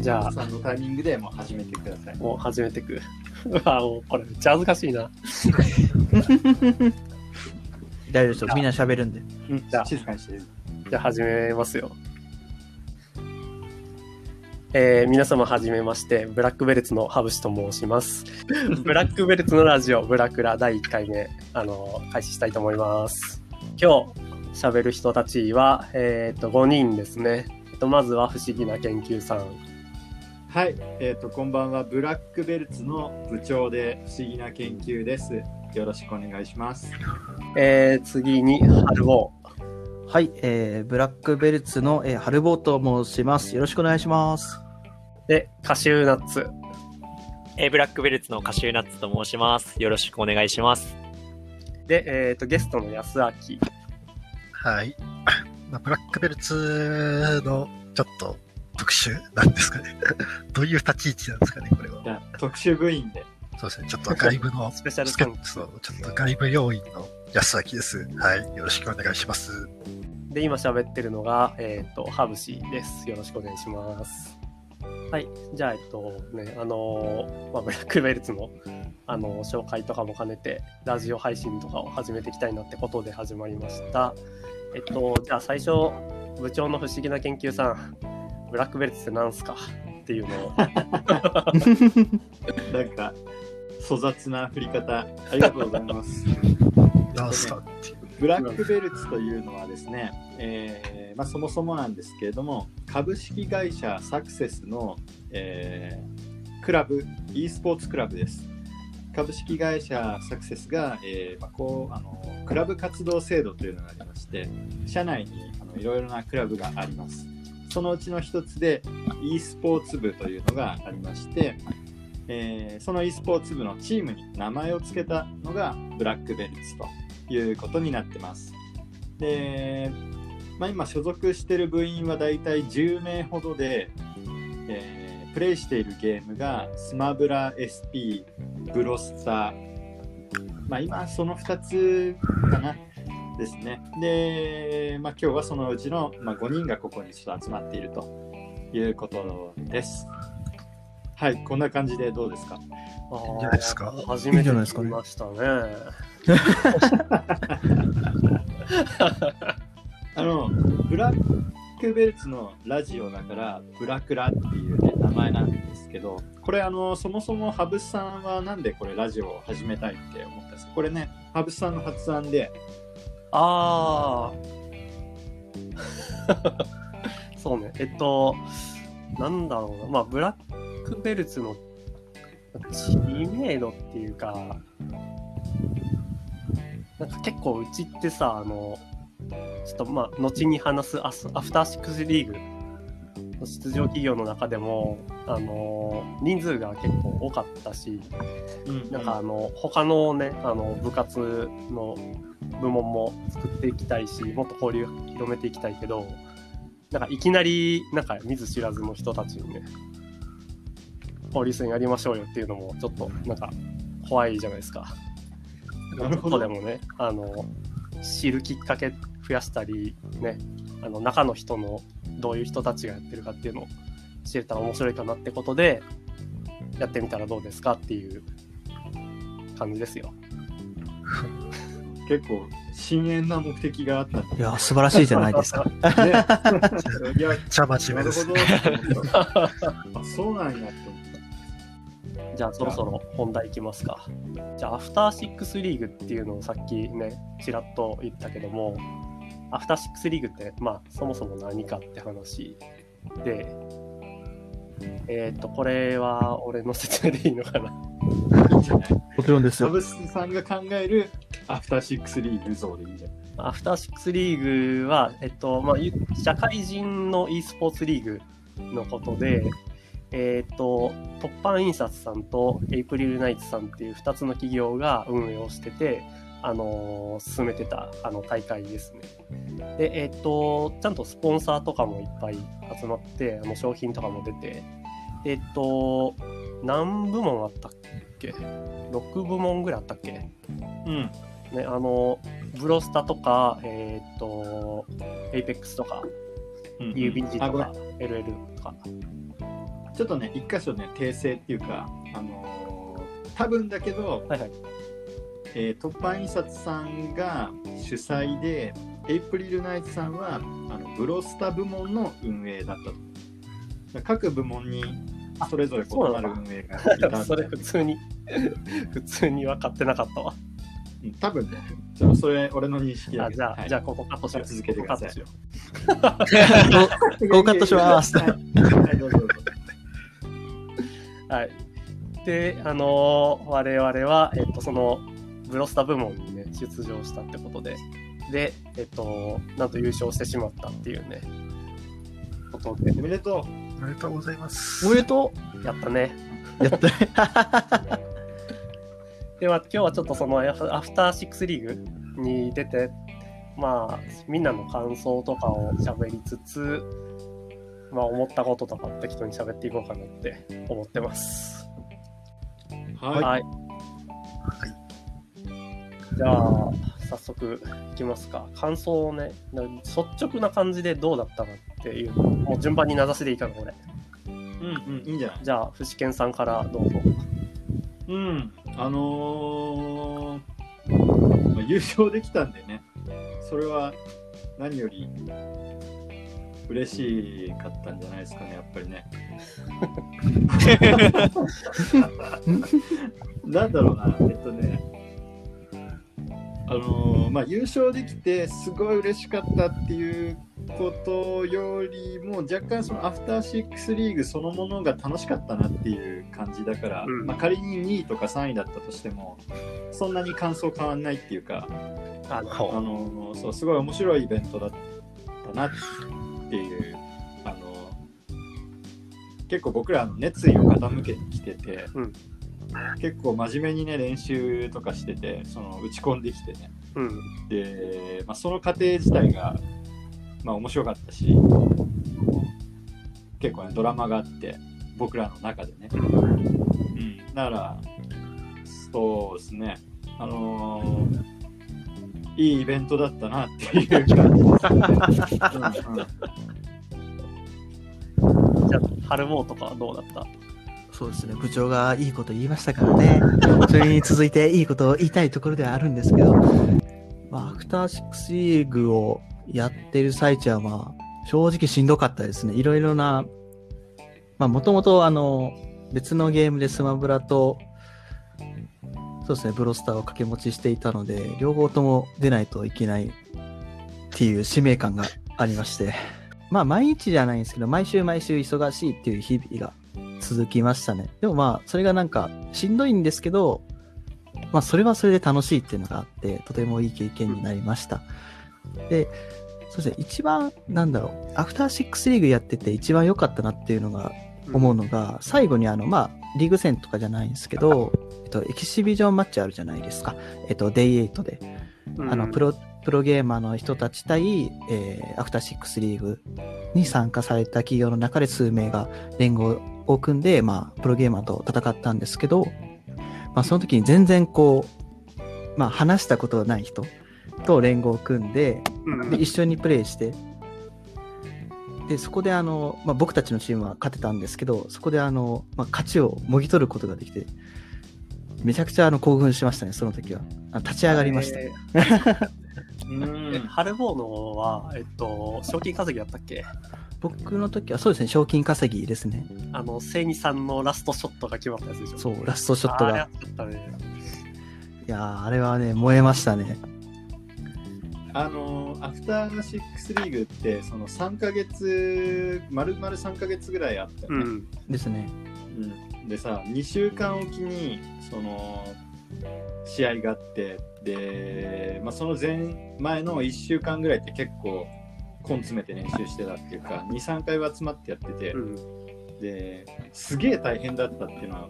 じゃあ、さんのタイミングでもう始めてください。もう始めてく。うわ、もうこれめっちゃ恥ずかしいな。大丈夫ですよ。みんな喋るんで。じゃあ、静かにしてる。じゃあ始めますよ。えー皆様はじめまして、ブラックベルツのハブシと申します。ブラックベルツのラジオ、ブラクラ第1回目、あの、開始したいと思います。今日、喋る人たちは、えっ、と、5人ですね。えっと、まずは不思議な研究さん。はい、えっ、と、こんばんは。ブラックベルツの部長で不思議な研究です。よろしくお願いします。えー次に、ハルボはい、えー、ブラックベルツの、えー、ハルボーと申します。よろしくお願いします。ー。で、カシューナッツ。えーブラックベルツのカシューナッツと申します。よろしくお願いします。で、えっ、と、ゲストの安明。はい。まあ、ブラックベルツのちょっと特殊なんですかね。どういう立ち位置なんですかね、これは。特殊部員で。そうですね、ちょっと外部の、スペシャルちょっと外部要員の安明です。はい。よろしくお願いします。で、今喋ってるのが、えっ、と、ハブシです。よろしくお願いします。はい。じゃあ、えっとね、あのーまあ、ブラックベルツの、あのー紹介とかも兼ねて、ラジオ配信とかを始めていきたいなってことで始まりました。えっと、じゃあ最初、部長の不思議な研究さん、ブラックベルツって何すかっていうのを、なんか、粗雑な振り方、ありがとうございます。なんすかっていう。ブラックベルツというのはですね、えーまあ、そもそもなんですけれども株式会社サクセスの、えークラブ e スポーツクラブです株式会社サクセスが、えーまあ、こうあのクラブ活動制度というのがありまして社内にあのいろいろなクラブがありますそのうちの一つで e スポーツ部というのがありまして、えーその e スポーツ部のチームに名前を付けたのがブラックベルツということになってます。で、まあ、今所属してる部員はだいたい10名ほどで、えープレイしているゲームがスマブラ SP、ブロスター、まあ、今その2つかなですね。で、まあ、今日はそのうちの、まあ、5人がここにちょっと集まっているということです。はい、こんな感じでどうですか？じゃないですか？初めていいんじゃないですか？ね聞きましたね。あの、ブラックベルツのラジオだから、ブラクラっていう、ね、名前なんですけど、これあの、そもそもハブスさんはなんでこれラジオを始めたいって思ったんですか？これね、ハブスさんの発案で、ああ。そうね。えっと、なんだろうな。まあ、ブラックベルツの知名度っていうか、なんか結構うちってさ、あの、ちょっとまあ、後に話すアスアフターシックスリーグの出場企業の中でも、あの、人数が結構多かったし、なんかあの他のねあの部活の部門も作っていきたいしもっと交流広めていきたいけどなんかいきなりなんか見ず知らずの人たちにね交流戦やりましょうよっていうのもちょっとなんか怖いじゃないですか。なるほどでもねあの知るきっかけ増やしたりねあの中の人のどういう人たちがやってるかっていうのを知れたら面白いかなってことでやってみたらどうですかっていう感じですよ。結構深遠な目的があったんいや、素晴らしいじゃないですか。だね。いや、めっちゃ真面目ですなるほね。ど。あ、そうなんやじゃあそろそろ本題いきますか。じゃあアフターシックスリーグっていうのをさっきねちらっと言ったけどもアフターシックスリーグってまあそもそも何かって話でえっ、とこれは俺の説明でいいのかなた。いいんじゃないもちろんですよ。ハブスさんが考えるアフターシックスリーグ像でいいんじゃない？アフターシックスリーグは、えっとまあ、ゆ社会人の e スポーツリーグのことで、えっと突版印刷さんとエイプリルナイツさんっていう2つの企業が運営をしてて、あのー進めてたあの大会ですね。で、えっとちゃんとスポンサーとかもいっぱい集まってあの賞品とかも出てえっと何部門あったっけ ?6 部門ぐらいあったっけ？うん。ね、あの、ブロスタとか、えっ、と、エイペックスとか、 PUBG とあごめんか、 LoL とか、ちょっとね、一箇所ね、訂正っていうか、あのー多分だけど、はいはい。えー突版印刷さんが主催で、エイプリルナイツさんはあのブロスタ部門の運営だったと。各部門にそれぞれ異なる運営がいたんだ それ普通に、普通に分かってなかったわ。うん多分ね、ちょそれ俺の認識だあじゃあ、はい。じゃあここカットしよう。続けてください。ここカットし ますはいはいどうぞどうぞうはい。で、あのー我々は、えっと、その、ブロスタ部門にね、出場したってことで、で、えっと、なんと優勝してしまったっていうね、ことで、おめでとおめでとうございます。おめでとやったね。うやったね。では、今日はちょっとそのアフターシックスリーグに出て、まあ、みんなの感想とかを喋りつつ、まあ、思ったこととか適当に喋っていこうかなって思ってます。う。はい。はい。じゃあ、早速いきますか。感想をね、な率直な感じでどうだったかっていうのを、もう順番に名指しでいいかな、これ。うんうん、いいんじゃない？じゃあ、藤健さんからどうぞ。うん。あのーまあ優勝できたんでね、それは何より嬉しかったんじゃないですかね、やっぱりね。なんだろうな、えっとね、あのーまあ、優勝できてすごい嬉しかったっていうことよりも若干そのアフターシックスリーグそのものが楽しかったなっていう感じだから、うん。まあ、仮に2位とか3位だったとしてもそんなに感想変わんないっていうか、あのあのーそうすごい面白いイベントだったなっていう、あのー結構僕らの熱意を傾けてきてて、うん結構真面目にね練習とかしててその打ち込んできてね。うん。で、まあ、その過程自体が、まあ、面白かったし結構ねドラマがあって僕らの中でね、うん、だからそうですね。あのーいいイベントだったなっていう感じです、ねうんうんじゃあ、春坊とかはどうだった？そうですね、部長がいいこと言いましたからね。それに続いていいことを言いたいところではあるんですけど、まあ、アフターシックスリーグをやってる最中は、まあ、正直しんどかったですね。いろいろな、まあ、もともと、あの、別のゲームでスマブラと、そうですね、ブロスターを掛け持ちしていたので、両方とも出ないといけないっていう使命感がありまして、まあ、毎日じゃないんですけど、毎週毎週忙しいっていう日々が続きましたね。でもまあ、それがなんか、しんどいんですけど、まあ、それはそれで楽しいっていうのがあって、とてもいい経験になりました。で、そうですね、一番、なんだろう、アフターシックスリーグやってて一番良かったなっていうのが、思うのが、最後にあの、まあ、リーグ戦とかじゃないんですけど、えっと、エキシビジョンマッチあるじゃないですか。えっと、デイ8で。あの、プロ、プロゲーマーの人たち対、えーアフターシックスリーグに参加された企業の中で数名が連合を組んで、まあ、プロゲーマーと戦ったんですけど、まあ、その時に全然こう、まあ、話したことがない人と連合を組んで、うん、で一緒にプレイして、で、そこであの、まあ、僕たちのチームは勝てたんですけど、そこであの、まあ、勝ちをもぎ取ることができて、めちゃくちゃあの興奮しましたね、その時は。あ立ち上がりました。え うんえ春坊のは、えっと、賞金稼ぎだったっけ？僕の時はそうですね、賞金稼ぎですね。あの、セイニさんのラストショットが決まったやつでしょ。そう、ラストショットが。あれやったね。いやー、あれはね、燃えましたね。あのアフターシックスリーグってその3ヶ月丸々3ヶ月ぐらいあったよね、うん。ですね。うんでさ2週間おきにその試合があってで、まあ、その前前の1週間ぐらいって結構根詰めて練習してたっていうか23回は集まってやってて、うん。ですげえ大変だったっていうのは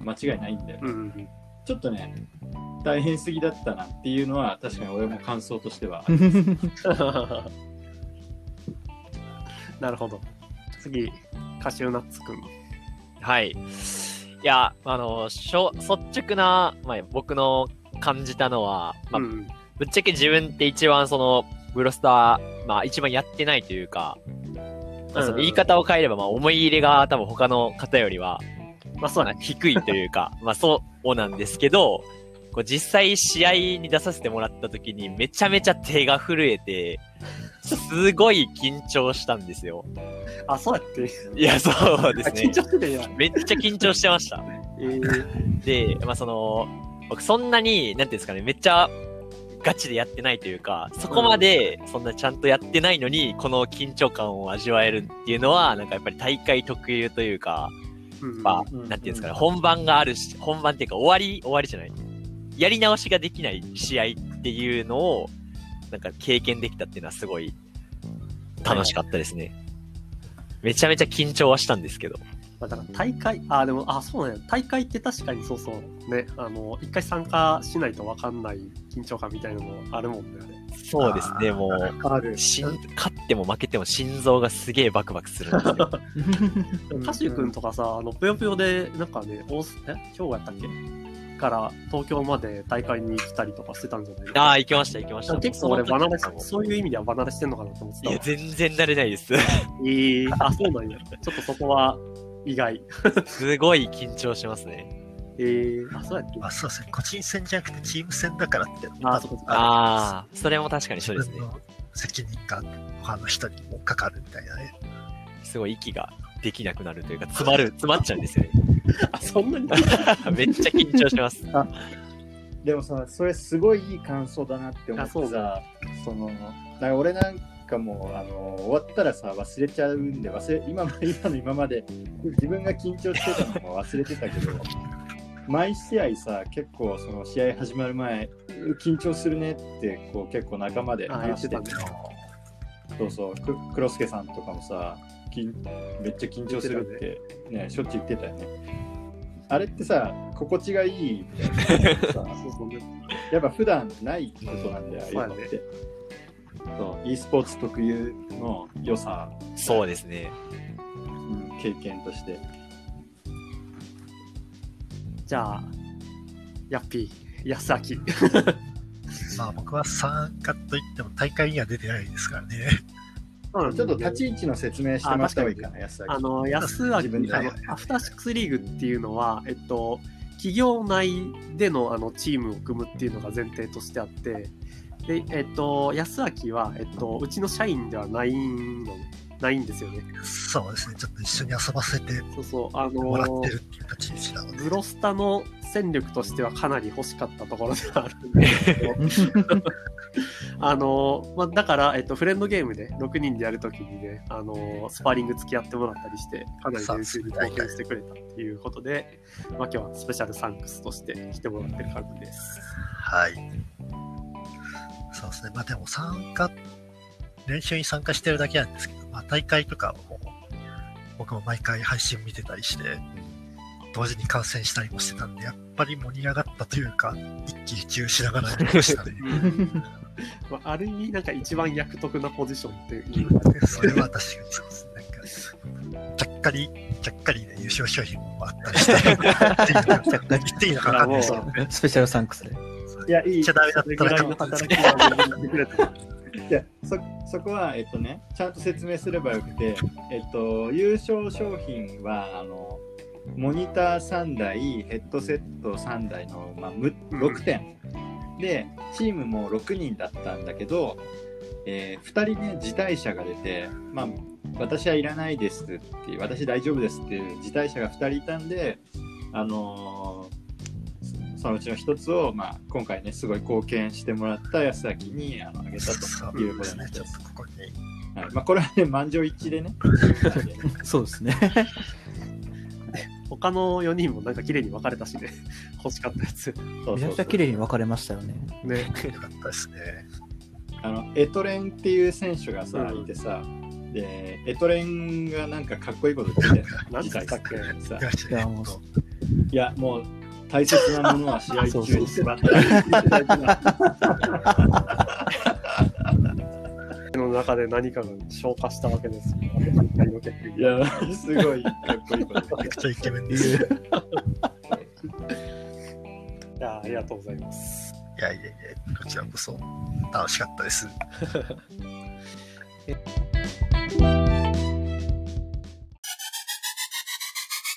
間違いないんだよ、うん。ちょっとね大変すぎだったなっていうのは確かに俺も感想としては なるほど。次、カシューナッツくん。はい。いや、あの、しょ率直な、まあ、僕の感じたのは、まあ、うん。ぶっちゃけ自分って一番その、ブロスター、まあ一番やってないというか、まあ、その言い方を変えれば、まあ、思い入れが多分他の方よりは、まあそうだね。低いというか、まあそうなんですけど、こう実際試合に出させてもらった時にめちゃめちゃ手が震えて、すごい緊張したんですよ。あ、そうやって。いや、そうですね緊。張して。めっちゃ緊張してました。えー、で、まあその、僕そんなに、なんていうんですかね、めっちゃガチでやってないというか、そこまでそんなちゃんとやってないのに、この緊張感を味わえるっていうのは、なんかやっぱり大会特有というか、うんまあ、うんなんていうんですかね、本番があるし、本番っていうか終わり、終わりじゃない。やり直しができない試合っていうのを、なんか経験できたっていうのはすごい楽しかったですね。めちゃめちゃ緊張はしたんですけど。まあ、だから大会、あ、でも、あ、そうなんや。大会って確かにそうそう。ね、あの、一回参加しないと分かんない緊張感みたいなのもあるもんね、あれ。そうですね、もう、ある。しん勝っても負けても心臓がすげえバクバクするんですよ。う んカシュ君とかさ、あの、ぷよぷよで、なんかね、大須え？今日やったっけ？から東京まで大会に来たりとかしてたんじゃない？ああ、行きました、行きました。結構俺離れしそういう意味では離れしてんのかなと思ってたわいや、全然慣れないです。えー、あ、そうなんや。ちょっとそこは意外。すごい緊張しますね。えー、あ、そうやっあそうですね、個人戦じゃなくてチーム戦だからって。あそこそこああ、それも確かにそうですね。自分の責任が他の人にもかかるみたいなね。すごい息ができなくなるというか、詰まる、詰まっちゃうんですよね。あ、そんなに？めっちゃ緊張します。でもさ、それすごいいい感想だなって思ってあそうさ、その、だから俺なんかもう、あの、終わったらさ、忘れちゃうんで、忘れ、今ま 今の今まで、自分が緊張してたのも忘れてたけど、毎試合さ、結構その試合始まる前、う緊張するねって、こう結構仲間であ言っ話しててそうそう、く黒助さんとかもさ、きんめっちゃ緊張するって、ね、しょっちゅう言ってたよね。あれってさ、心地がいいみたいな。やっぱ普段ないことなんだよ、ああいうのって。そう、e スポーツ特有の良さ、そうですね。うん経験として。じゃあ、ヤッピー、安明。まあ僕は参加といっても大会には出てないですからね。ちょっと立ち位置の説明してもらった方がいいかな、安明。あの、安明、自分であの、アフターシックスリーグっていうのは、えっと、企業内でのあのチームを組むっていうのが前提としてあって、で、えっと、安明は、えっと、うちの社員ではないの、ないんですよね。そうですね、ちょっと一緒に遊ばせてそうそう、あもらっのてるっていう立ち位置なので。ブロスタの戦力としてはかなり欲しかったところではあるんですけど、あの、まあ、だから、えっと、フレンドゲームで6人でやるときにね、あの、スパーリング付き合ってもらったりして、かなり練習に貢献してくれたっていうことで、まあ、今日はスペシャルサンクスとして来てもらってる感じです。はい。そうですね、まあでも参加、練習に参加してるだけなんですけど、まあ大会とかはもう、僕も毎回配信見てたりして、同時に観戦したりもしてたんで、やっぱり盛り上がったというか、一喜一憂しながらやりましたね。まあ、ある意味、なんか一番役得なポジションっていう。それは確かにそうですね。なんか、ちゃっかり、ちゃっかりで優勝商品もあったりして、言っていいのかな。スペシャルサンクスで。いや、いい。ちゃダメだった働き。いやそそこは、えっとね、ちゃんと説明すればよくて、えっと、優勝商品は、あの、モニター3台、ヘッドセット3台の、まあ、む6点。で、チームも6人だったんだけど、え2人ね、辞退者が出て、まあ、私はいらないですって私大丈夫ですっていう辞退者が2人いたんで、あのーそのうちの一つを、まあ、今回ね、すごい貢献してもらった安明にあのあげたということになりますちょっと。ここに。はいまあ、これはね、満場一致でね。そうですね。他の4人もなんか綺麗に分かれたしね。欲しかったやつ。そうそうそうめちゃくちゃ綺麗に分かれましたよね。ね。よかったですね。あのエトレンっていう選手がさ、うんいてさ、で、エトレンがなんかかっこいいこと言ってたいや、もう大切なものは試合中に縛ったの中で何かが消化したわけですいや、すごいかっこいいめちゃくちゃイケメンです。いいやありがとうございます。やいやいや、こちらこそ楽しかったです。え